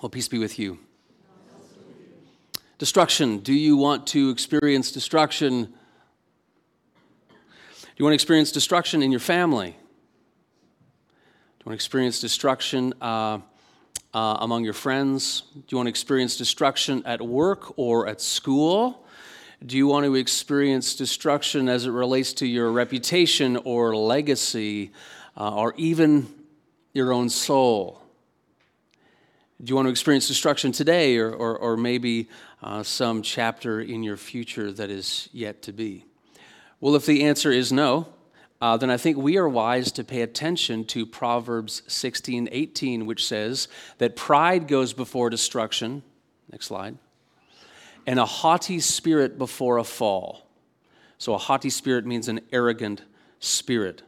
Well, peace be with you. Destruction. Do you want to experience destruction? Do you want to experience destruction in your family? Do you want to experience destruction uh, uh, among your friends? Do you want to experience destruction at work or at school? Do you want to experience destruction as it relates to your reputation or legacy uh, or even your own soul? Do you want to experience destruction today or, or, or maybe uh, some chapter in your future that is yet to be? Well, if the answer is no, uh, then I think we are wise to pay attention to Proverbs 16 18, which says that pride goes before destruction. Next slide. And a haughty spirit before a fall. So, a haughty spirit means an arrogant spirit.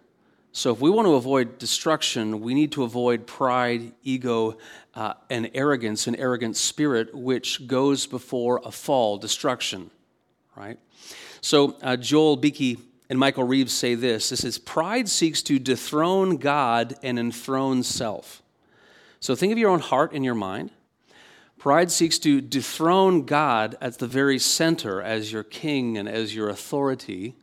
So, if we want to avoid destruction, we need to avoid pride, ego, uh, and arrogance, an arrogant spirit, which goes before a fall, destruction, right? So, uh, Joel Beeke and Michael Reeves say this this is pride seeks to dethrone God and enthrone self. So, think of your own heart and your mind. Pride seeks to dethrone God at the very center as your king and as your authority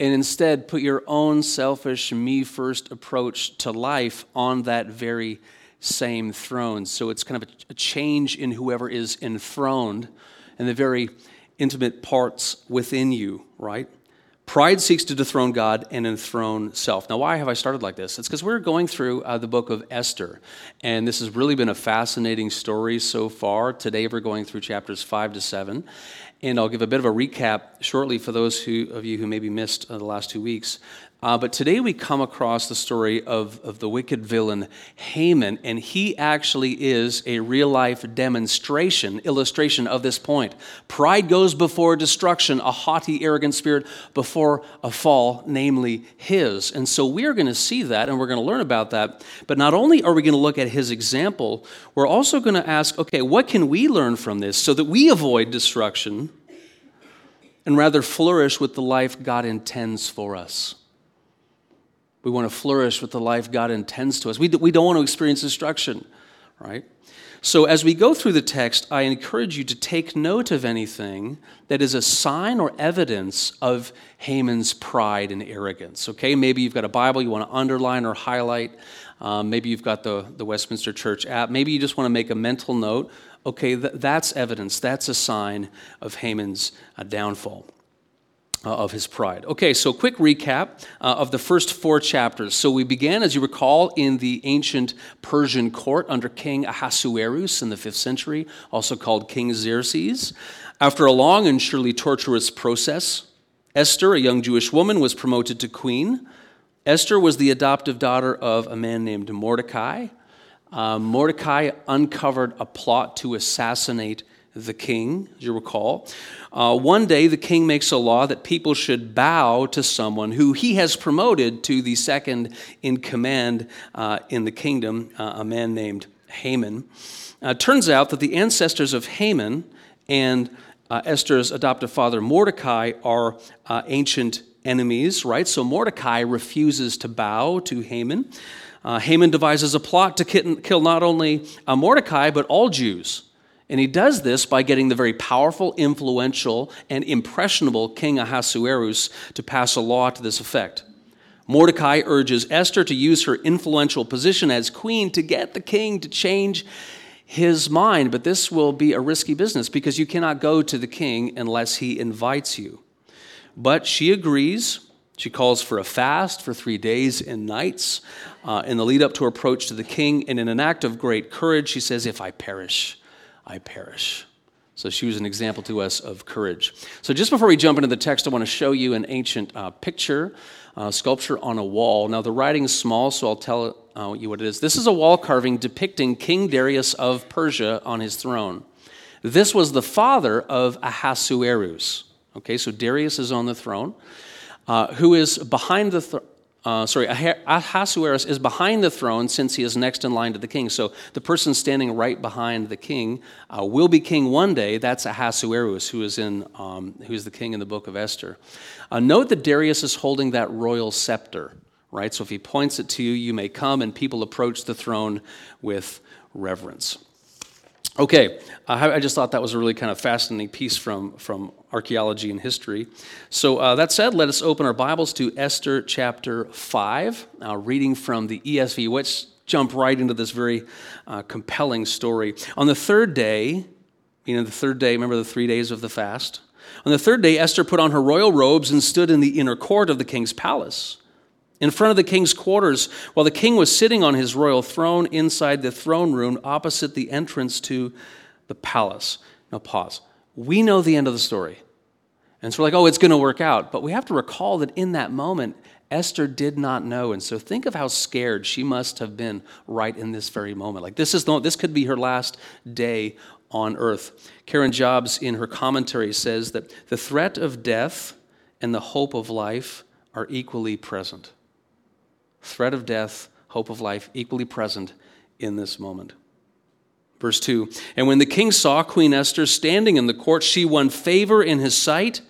and instead put your own selfish, me first approach to life on that very same throne. So it's kind of a change in whoever is enthroned and the very intimate parts within you, right? Pride seeks to dethrone God and enthrone self. Now, why have I started like this? It's because we're going through uh, the book of Esther, and this has really been a fascinating story so far. Today, we're going through chapters 5 to 7, and I'll give a bit of a recap shortly for those who, of you who maybe missed uh, the last two weeks. Uh, but today we come across the story of, of the wicked villain Haman, and he actually is a real life demonstration, illustration of this point. Pride goes before destruction, a haughty, arrogant spirit before a fall, namely his. And so we're going to see that and we're going to learn about that. But not only are we going to look at his example, we're also going to ask okay, what can we learn from this so that we avoid destruction and rather flourish with the life God intends for us? We want to flourish with the life God intends to us. We, we don't want to experience destruction, right? So, as we go through the text, I encourage you to take note of anything that is a sign or evidence of Haman's pride and arrogance. Okay, maybe you've got a Bible you want to underline or highlight. Um, maybe you've got the, the Westminster Church app. Maybe you just want to make a mental note. Okay, th- that's evidence, that's a sign of Haman's uh, downfall. Uh, of his pride. Okay, so quick recap uh, of the first four chapters. So we began, as you recall, in the ancient Persian court under King Ahasuerus in the 5th century, also called King Xerxes. After a long and surely torturous process, Esther, a young Jewish woman, was promoted to queen. Esther was the adoptive daughter of a man named Mordecai. Uh, Mordecai uncovered a plot to assassinate the king, as you recall. Uh, one day, the king makes a law that people should bow to someone who he has promoted to the second in command uh, in the kingdom, uh, a man named Haman. Uh, turns out that the ancestors of Haman and uh, Esther's adoptive father Mordecai are uh, ancient enemies, right? So Mordecai refuses to bow to Haman. Haman devises a plot to kill not only Mordecai, but all Jews. And he does this by getting the very powerful, influential, and impressionable King Ahasuerus to pass a law to this effect. Mordecai urges Esther to use her influential position as queen to get the king to change his mind, but this will be a risky business because you cannot go to the king unless he invites you. But she agrees. She calls for a fast for three days and nights uh, in the lead up to her approach to the king. And in an act of great courage, she says, If I perish, I perish. So she was an example to us of courage. So just before we jump into the text, I want to show you an ancient uh, picture, uh, sculpture on a wall. Now the writing is small, so I'll tell uh, you what it is. This is a wall carving depicting King Darius of Persia on his throne. This was the father of Ahasuerus. Okay, so Darius is on the throne. Uh, who is behind the throne? Uh, sorry, Ahasuerus is behind the throne since he is next in line to the king. So the person standing right behind the king uh, will be king one day. That's Ahasuerus, who is in, um, who is the king in the book of Esther. Uh, note that Darius is holding that royal scepter, right? So if he points it to you, you may come, and people approach the throne with reverence. Okay, I just thought that was a really kind of fascinating piece from, from archaeology and history. So, uh, that said, let us open our Bibles to Esther chapter 5, uh, reading from the ESV. Let's jump right into this very uh, compelling story. On the third day, you know, the third day, remember the three days of the fast? On the third day, Esther put on her royal robes and stood in the inner court of the king's palace in front of the king's quarters while the king was sitting on his royal throne inside the throne room opposite the entrance to the palace. Now, pause. We know the end of the story. And so we're like, oh, it's going to work out. But we have to recall that in that moment, Esther did not know. And so think of how scared she must have been right in this very moment. Like, this, is the, this could be her last day on earth. Karen Jobes, in her commentary, says that the threat of death and the hope of life are equally present threat of death, hope of life, equally present in this moment. Verse 2 And when the king saw Queen Esther standing in the court, she won favor in his sight.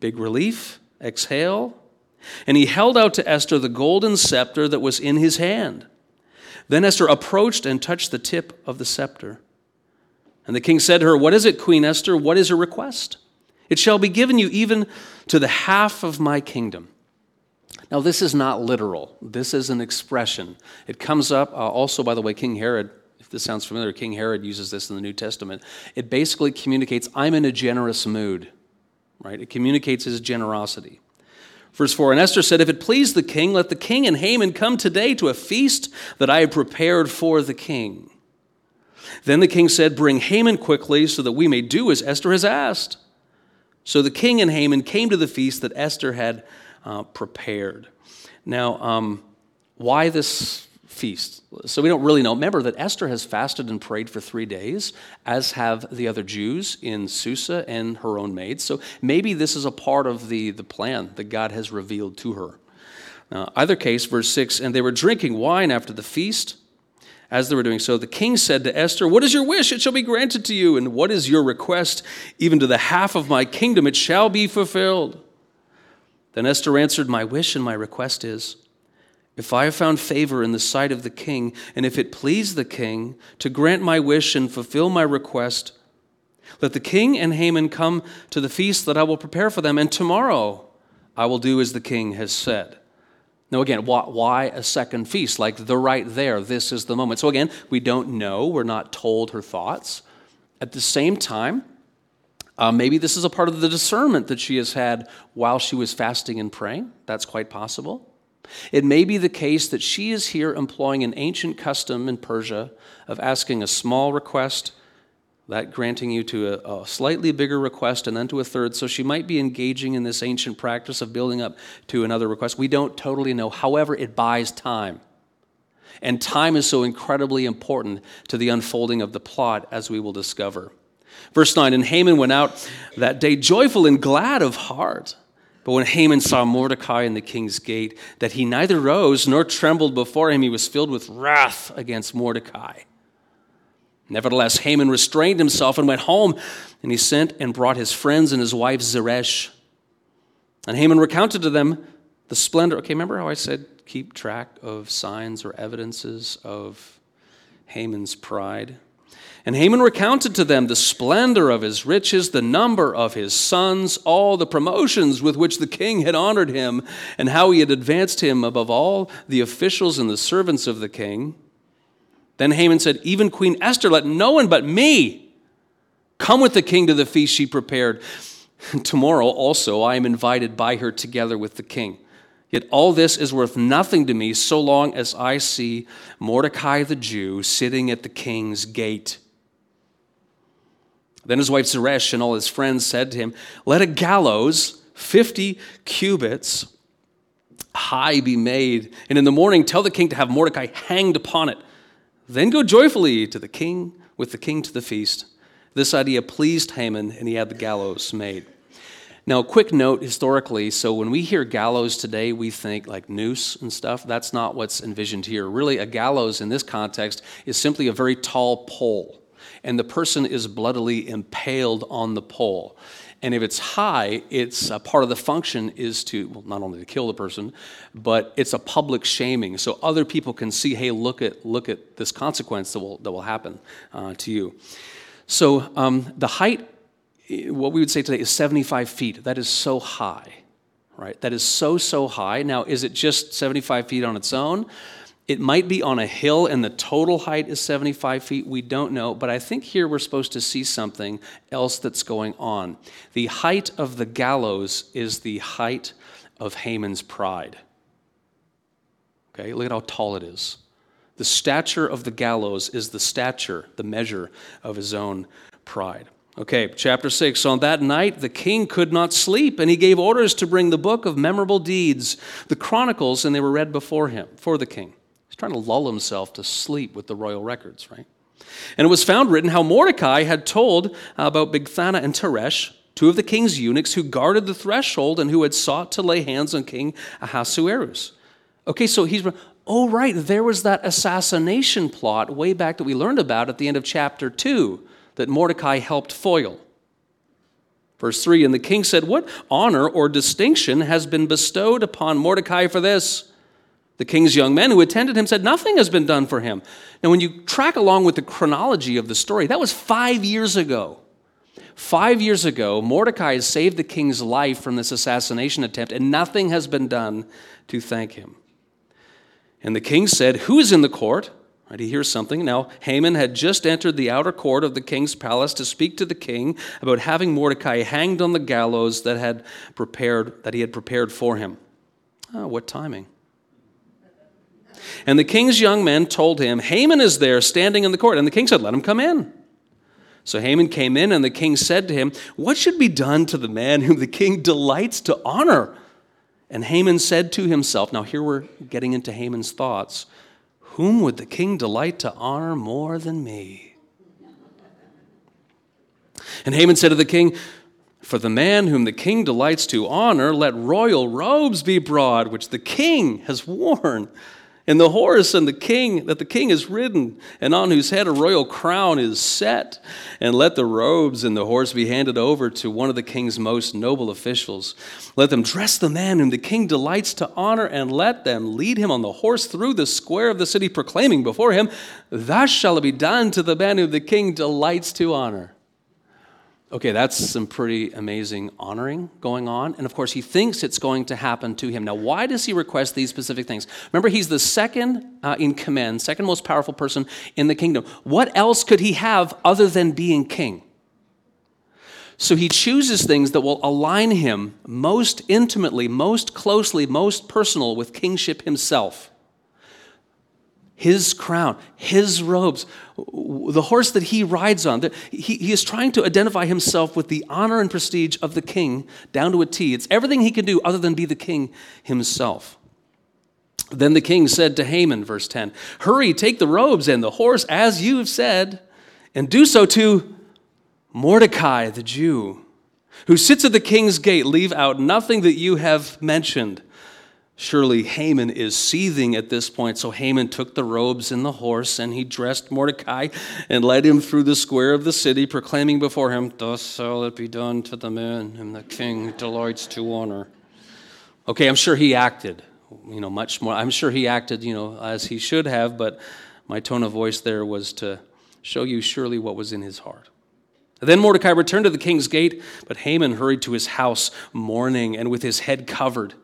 Big relief, exhale. And he held out to Esther the golden scepter that was in his hand. Then Esther approached and touched the tip of the scepter. And the king said to her, What is it, Queen Esther? What is your request? It shall be given you even to the half of my kingdom. Now, this is not literal. This is an expression. It comes up uh, also, by the way, King Herod, if this sounds familiar, King Herod uses this in the New Testament. It basically communicates, I'm in a generous mood, right? It communicates his generosity. Verse 4 And Esther said, If it please the king, let the king and Haman come today to a feast that I have prepared for the king. Then the king said, Bring Haman quickly so that we may do as Esther has asked. So the king and Haman came to the feast that Esther had uh, prepared. Now, um, why this feast? So we don't really know. Remember that Esther has fasted and prayed for three days, as have the other Jews in Susa and her own maids. So maybe this is a part of the, the plan that God has revealed to her. Now, either case, verse 6 and they were drinking wine after the feast. As they were doing so, the king said to Esther, What is your wish? It shall be granted to you. And what is your request? Even to the half of my kingdom, it shall be fulfilled. Then Esther answered, My wish and my request is, if I have found favor in the sight of the king, and if it please the king to grant my wish and fulfill my request, let the king and Haman come to the feast that I will prepare for them, and tomorrow I will do as the king has said. Now, again, why a second feast? Like the right there, this is the moment. So, again, we don't know. We're not told her thoughts. At the same time, uh, maybe this is a part of the discernment that she has had while she was fasting and praying. That's quite possible. It may be the case that she is here employing an ancient custom in Persia of asking a small request, that granting you to a, a, slightly bigger request, and then to a third. So she might be engaging in this ancient practice of building up to another request. We don't totally know. However, it buys time. And time is so incredibly important to the unfolding of the plot, as we will discover. Verse 9 And Haman went out that day joyful and glad of heart. But when Haman saw Mordecai in the king's gate, that he neither rose nor trembled before him, he was filled with wrath against Mordecai. Nevertheless, Haman restrained himself and went home, and he sent and brought his friends and his wife Zeresh. And Haman recounted to them the splendor. Okay, remember how I said keep track of signs or evidences of Haman's pride? And Haman recounted to them the splendor of his riches, the number of his sons, all the promotions with which the king had honored him, and how he had advanced him above all the officials and the servants of the king. Then Haman said, Even Queen Esther, let no one but me come with the king to the feast she prepared. Tomorrow also I am invited by her together with the king. Yet all this is worth nothing to me so long as I see Mordecai the Jew sitting at the king's gate. Then his wife Zeresh and all his friends said to him, Let a gallows, 50 cubits high, be made, and in the morning tell the king to have Mordecai hanged upon it. Then go joyfully to the king, with the king to the feast. This idea pleased Haman, and he had the gallows made. Now, a quick note historically so when we hear gallows today, we think like noose and stuff. That's not what's envisioned here. Really, a gallows in this context is simply a very tall pole and the person is bloodily impaled on the pole. And if it's high, it's part of the function is to well, not only to kill the person, but it's a public shaming, so other people can see, hey, look at look at this consequence that will that will happen uh, to you. So um, the height, what we would say today, is 75 feet. That is so high, right? That is so so high. Now, is it just 75 feet on its own? It might be on a hill and the total height is 75 feet. We don't know. But I think here we're supposed to see something else that's going on. The height of the gallows is the height of Haman's pride. Okay, look at how tall it is. The stature of the gallows is the stature, the measure of his own pride. Okay, chapter 6. On that night, the king could not sleep, and he gave orders to bring the book of memorable deeds, the chronicles, and they were read before him, for the king. He's trying to lull himself to sleep with the royal records, right? And it was found written how Mordecai had told about Bigthana and Teresh, two of the king's eunuchs who guarded the threshold and who had sought to lay hands on King Ahasuerus. Okay, so he's, oh, right, there was that assassination plot way back that we learned about at the end of chapter 2 that Mordecai helped foil. Verse 3 And the king said, What honor or distinction has been bestowed upon Mordecai for this? The king's young men who attended him said, Nothing has been done for him. Now, when you track along with the chronology of the story, that was five years ago. Five years ago, Mordecai saved the king's life from this assassination attempt, and nothing has been done to thank him. And the king said, Who is in the court? Right, he hears something. Now, Haman had just entered the outer court of the king's palace to speak to the king about having Mordecai hanged on the gallows that, had prepared, that he had prepared for him. Oh, what timing. And the king's young men told him, Haman is there standing in the court. And the king said, Let him come in. So Haman came in, and the king said to him, What should be done to the man whom the king delights to honor? And Haman said to himself, Now here we're getting into Haman's thoughts, Whom would the king delight to honor more than me? And Haman said to the king, For the man whom the king delights to honor, let royal robes be brought, which the king has worn and the horse and the king that the king has ridden, and on whose head a royal crown is set. And let the robes and the horse be handed over to one of the king's most noble officials. Let them dress the man whom the king delights to honor, and let them lead him on the horse through the square of the city, proclaiming before him, Thus shall it be done to the man whom the king delights to honor. Okay, that's some pretty amazing honoring going on. And of course, he thinks it's going to happen to him. Now, why does he request these specific things? Remember, he's the second uh, in command, second most powerful person in the kingdom. What else could he have other than being king? So he chooses things that will align him most intimately, most closely, most personal with kingship himself his crown, his robes, the horse that he rides on. He, he is trying to identify himself with the honor and prestige of the king down to a T. It's everything he can do other than be the king himself. Then the king said to Haman, verse 10, Hurry, take the robes and the horse as you've said, and do so to Mordecai the Jew, who sits at the king's gate. Leave out nothing that you have mentioned Surely Haman is seething at this point. So Haman took the robes and the horse, and he dressed Mordecai and led him through the square of the city, proclaiming before him, Thus shall it be done to the man whom the king delights to honor. Okay, I'm sure he acted, you know, much more. I'm sure he acted, you know, as he should have, but my tone of voice there was to show you surely what was in his heart. Then Mordecai returned to the king's gate, but Haman hurried to his house mourning and with his head covered.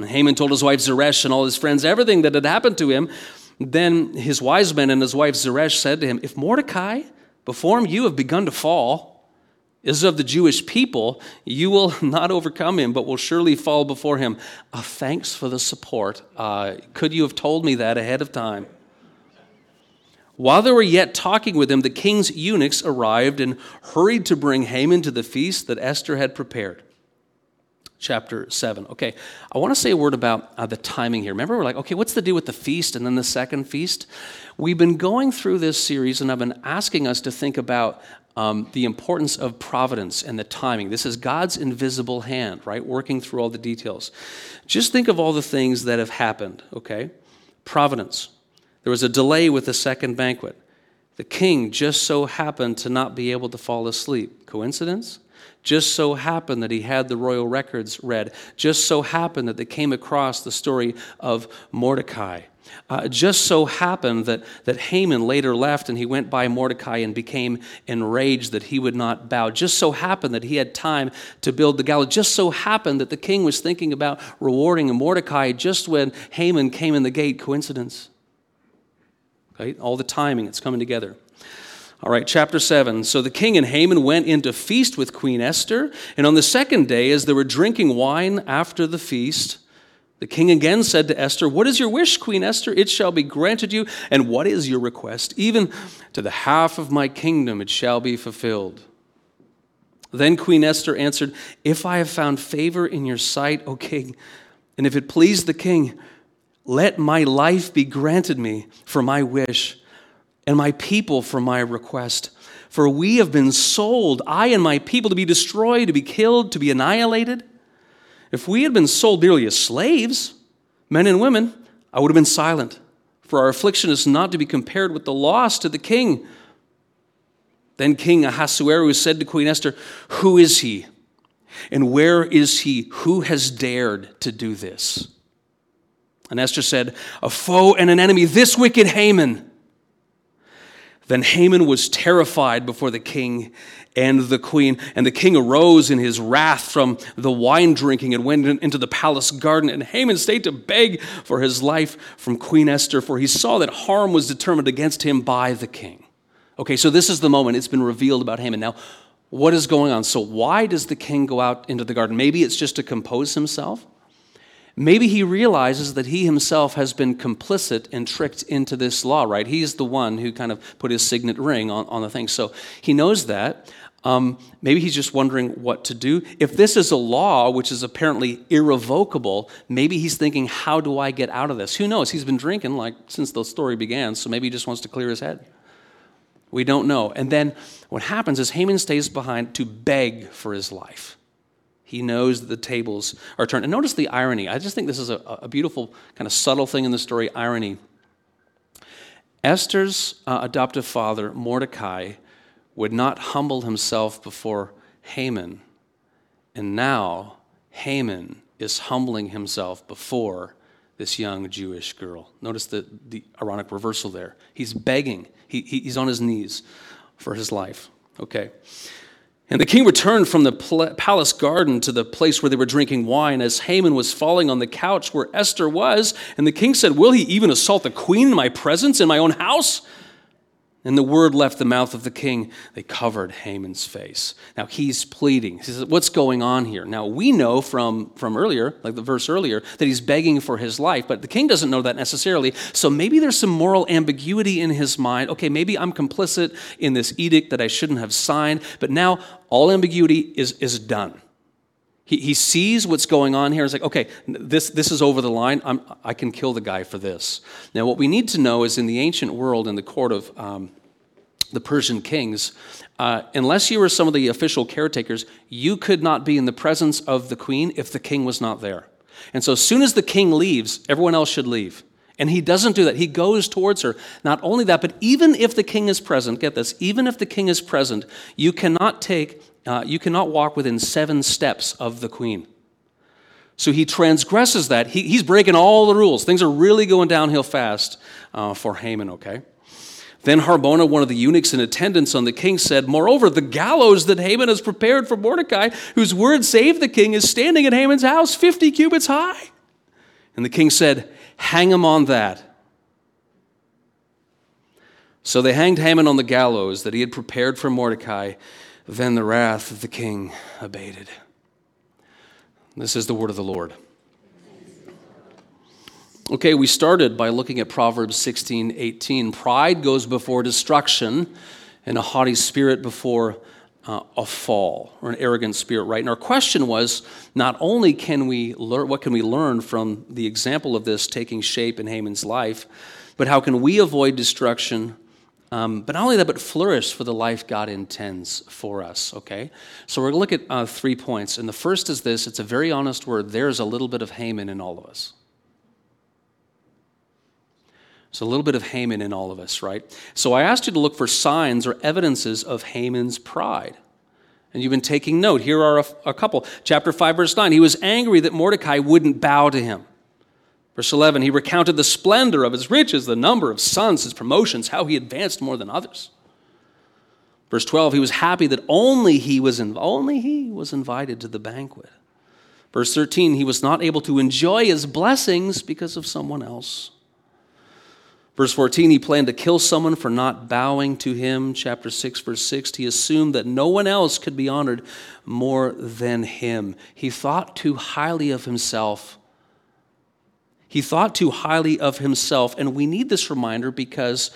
And Haman told his wife Zeresh and all his friends everything that had happened to him. Then his wise men and his wife Zeresh said to him, If Mordecai, before whom you have begun to fall, is of the Jewish people, you will not overcome him, but will surely fall before him. Uh, thanks for the support. Uh, could you have told me that ahead of time? While they were yet talking with him, the king's eunuchs arrived and hurried to bring Haman to the feast that Esther had prepared chapter 7. Okay, I want to say a word about uh, the timing here. Remember, we're like, okay, what's the deal with the feast and then the second feast? We've been going through this series and I've been asking us to think about um, the importance of providence and the timing. This is God's invisible hand, right? Working through all the details. Just think of all the things that have happened, okay? Providence. There was a delay with the second banquet. The king just so happened to not be able to fall asleep. Coincidence? Just so happened that he had the royal records read. Just so happened that they came across the story of Mordecai. Uh, just so happened that, that Haman later left and he went by Mordecai and became enraged that he would not bow. Just so happened that he had time to build the gallows. Just so happened that the king was thinking about rewarding Mordecai just when Haman came in the gate. Coincidence? Okay? All the timing, it's coming together. All right, chapter 7. So the king and Haman went in to feast with Queen Esther. And on the second day, as they were drinking wine after the feast, the king again said to Esther, What is your wish, Queen Esther? It shall be granted you. And what is your request? Even to the half of my kingdom it shall be fulfilled. Then Queen Esther answered, If I have found favor in your sight, O king, and if it please the king, let my life be granted me for my wish, and my people for my request. For we have been sold, I and my people, to be destroyed, to be killed, to be annihilated. If we had been sold merely as slaves, men and women, I would have been silent, for our affliction is not to be compared with the loss to the king. Then King Ahasuerus said to Queen Esther, Who is he? And where is he? Who has dared to do this? And Esther said, A foe and an enemy, this wicked Haman. Then Haman was terrified before the king and the queen. And the king arose in his wrath from the wine drinking and went into the palace garden. And Haman stayed to beg for his life from Queen Esther, for he saw that harm was determined against him by the king. Okay, so this is the moment. It's been revealed about Haman. Now, what is going on? So, why does the king go out into the garden? Maybe it's just to compose himself. Maybe he realizes that he himself has been complicit and tricked into this law, right? He's the one who kind of put his signet ring on, on the thing. So he knows that. Um, maybe he's just wondering what to do. If this is a law which is apparently irrevocable, maybe he's thinking, how do I get out of this? Who knows? He's been drinking like since the story began, so maybe he just wants to clear his head. We don't know. And then what happens is Haman stays behind to beg for his life. He knows that the tables are turned. And notice the irony. I just think this is a, a beautiful, kind of subtle thing in the story irony. Esther's uh, adoptive father, Mordecai, would not humble himself before Haman. And now Haman is humbling himself before this young Jewish girl. Notice the, the ironic reversal there. He's begging, he, he's on his knees for his life. Okay. And the king returned from the palace garden to the place where they were drinking wine as Haman was falling on the couch where Esther was. And the king said, Will he even assault the queen in my presence, in my own house? And the word left the mouth of the king. They covered Haman's face. Now he's pleading. He says, What's going on here? Now we know from, from earlier, like the verse earlier, that he's begging for his life, but the king doesn't know that necessarily. So maybe there's some moral ambiguity in his mind. Okay, maybe I'm complicit in this edict that I shouldn't have signed, but now all ambiguity is, is done. He, he sees what's going on here. It's like, okay, this, this is over the line. I'm, i can kill the guy for this. Now, what we need to know is in the ancient world, in the court of um, the Persian kings, uh, unless you were some of the official caretakers, you could not be in the presence of the queen if the king was not there. And so, as soon as the king leaves, everyone else should leave. And he doesn't do that. He goes towards her. Not only that, but even if the king is present, get this, even if the king is present, you cannot take uh, you cannot walk within seven steps of the queen. So he transgresses that. He, he's breaking all the rules. Things are really going downhill fast uh, for Haman, okay? Then Harbona, one of the eunuchs in attendance on the king, said, Moreover, the gallows that Haman has prepared for Mordecai, whose word saved the king, is standing at Haman's house, 50 cubits high. And the king said, Hang him on that. So they hanged Haman on the gallows that he had prepared for Mordecai. Then the wrath of the king abated. This is the word of the Lord. Okay, we started by looking at Proverbs 16 18. Pride goes before destruction, and a haughty spirit before uh, a fall, or an arrogant spirit, right? And our question was not only can we learn, what can we learn from the example of this taking shape in Haman's life, but how can we avoid destruction um, but not only that, but flourish for the life God intends for us, okay? So we're going to look at uh, three points. And the first is this it's a very honest word. There's a little bit of Haman in all of us. There's a little bit of Haman in all of us, right? So I asked you to look for signs or evidences of Haman's pride. And you've been taking note. Here are a, a, couple. Chapter 5, verse 9. He was angry that Mordecai wouldn't bow to him. Verse 11, he recounted the splendor of his riches, the number of sons, his promotions, how he advanced more than others. Verse 12, he was happy that only he was, in, only he was invited to the banquet. Verse 13, he was not able to enjoy his blessings because of someone else. Verse 14, he planned to kill someone for not bowing to him. Chapter 6, verse 6, he assumed that no one else could be honored more than him. He thought too highly of himself. He thought too highly of himself. And we need this reminder because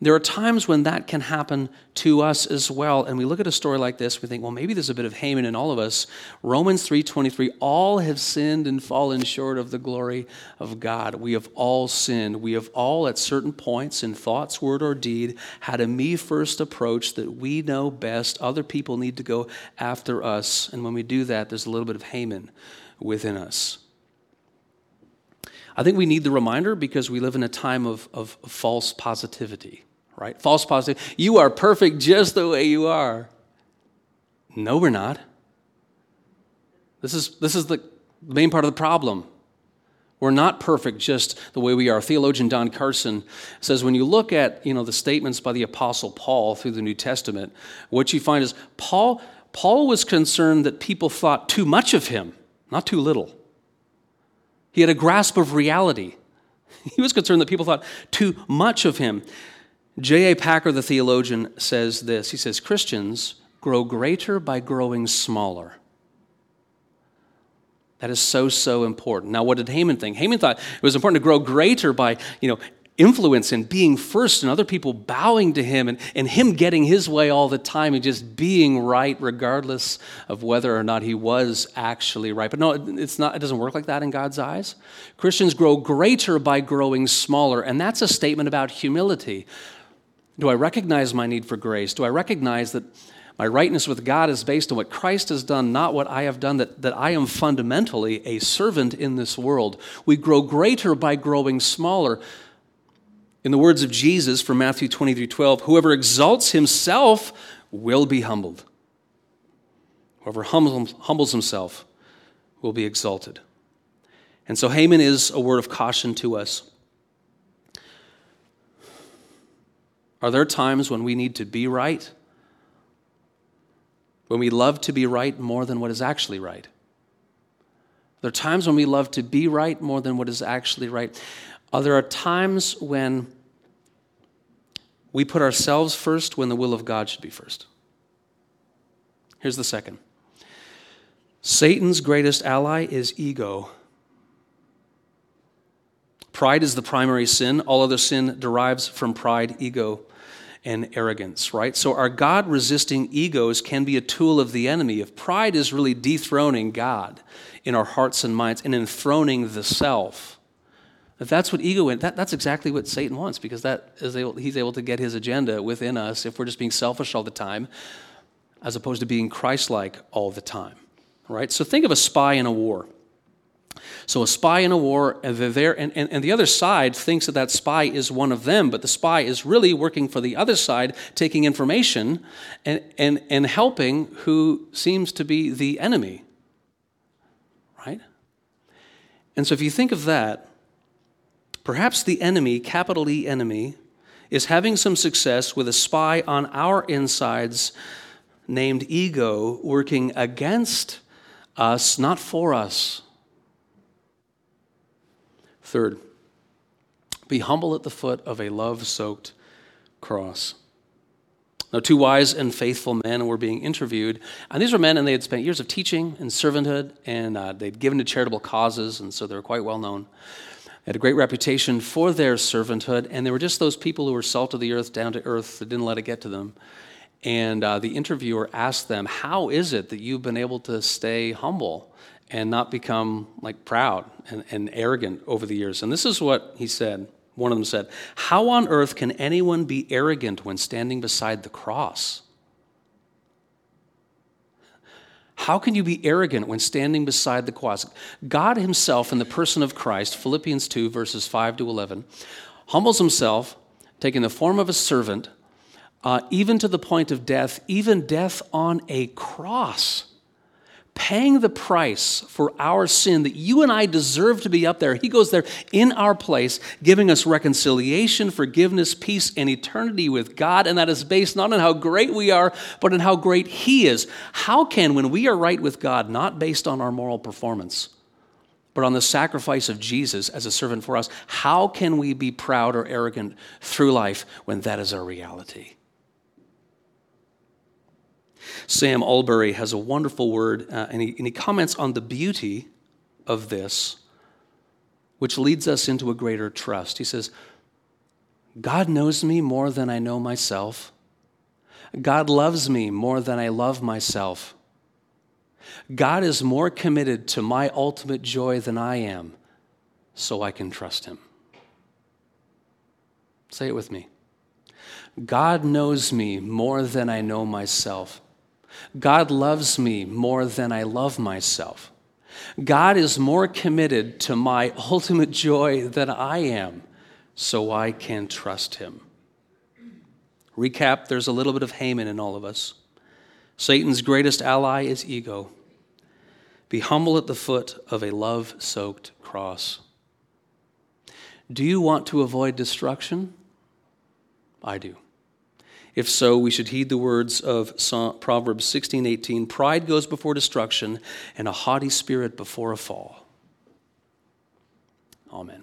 there are times when that can happen to us as well. And we look at a story like this, we think, well, maybe there's a bit of Haman in all of us. Romans 3:23, all have sinned and fallen short of the glory of God. We have all sinned. We have all at certain points in thoughts, word, or deed had a me first approach that we know best. Other people need to go after us. And when we do that, there's a little bit of Haman within us. I think we need the reminder because we live in a time of, of false positivity right? False positive. You are perfect just the way you are. No, we're not. This is, this is the main part of the problem. We're not perfect just the way we are. Theologian Don Carson says when you look at you know, the statements by the Apostle Paul through the New Testament, what you find is Paul, Paul was concerned that people thought too much of him, not too little. He had a grasp of reality. He was concerned that people thought too much of him. J.I. Packer, the theologian, says this He says, Christians grow greater by growing smaller. That is so, so important. Now, what did Haman think? Haman thought it was important to grow greater by, you know, influence and being first and other people bowing to him and, and him getting his way all the time and just being right regardless of whether or not he was actually right. But no, it's not, it doesn't work like that in God's eyes. Christians grow greater by growing smaller, and that's a statement about humility. Do I recognize my need for grace? Do I recognize that my rightness with God is based on what Christ has done, not what I have done, that, that I am fundamentally a servant in this world? We grow greater by growing smaller. In the words of Jesus from Matthew 23 12, whoever exalts himself will be humbled. Whoever humbles himself will be exalted. And so Haman is a word of caution to us. Are there times when we need to be right? When we love to be right more than what is actually right? There are times when we love to be right more than what is actually right. Are there are times when we put ourselves first when the will of God should be first. Here's the second Satan's greatest ally is ego. Pride is the primary sin. All other sin derives from pride, ego, and arrogance, right? So our God resisting egos can be a tool of the enemy. If pride is really dethroning God in our hearts and minds and enthroning the self, that's what ego is, that, that's exactly what Satan wants because that is able, he's able to get his agenda within us if we're just being selfish all the time as opposed to being Christ like all the time, right? So think of a spy in a war. So a spy in a war, and there, and, and, and the other side thinks that that spy is one of them, but the spy is really working for the other side, taking information and, and, and helping who seems to be the enemy. Right? And so if you think of that, perhaps the enemy, capital E enemy, is having some success with a spy on our insides named ego working against us, not for us. Third, be humble at the foot of a love soaked cross. Now, two wise and faithful men were being interviewed. And these were men, and they had spent years of teaching and servanthood, and uh, they'd given to charitable causes, and so they were quite well known. Had a great reputation for their servanthood, and they were just those people who were salt of the earth, down to earth, that didn't let it get to them. And uh, the interviewer asked them, How is it that you've been able to stay humble? and not become like proud and, and arrogant over the years. And this is what he said. One of them said, How on earth can anyone be arrogant when standing beside the cross? How can you be arrogant when standing beside the cross? God Himself, in the person of Christ, Philippians 2, verses 5 to 11, humbles himself, taking the form of a servant, uh, even to the point of death, even death on a cross paying the price for our sin that you and I deserve to be up there. He goes there in our place, giving us reconciliation, forgiveness, peace, and eternity with God. And that is based not on how great we are, but on how great He is. How can, when we are right with God, not based on our moral performance, but on the sacrifice of Jesus as a servant for us, how can we be proud or arrogant through life when that is our reality? Sam Allberry has a wonderful word, uh, and, he, and he comments on the beauty of this, which leads us into a greater trust. He says, God knows me more than I know myself. God loves me more than I love myself. God is more committed to my ultimate joy than I am, so I can trust Him. Say it with me. God knows me more than I know myself. God loves me more than I love myself. God is more committed to my ultimate joy than I am, so I can trust him. Recap there's a little bit of Haman in all of us. Satan's greatest ally is ego. Be humble at the foot of a love soaked cross. Do you want to avoid destruction? I do. If so, we should heed the words of Proverbs 16:18, pride goes before destruction and a haughty spirit before a fall. Amen.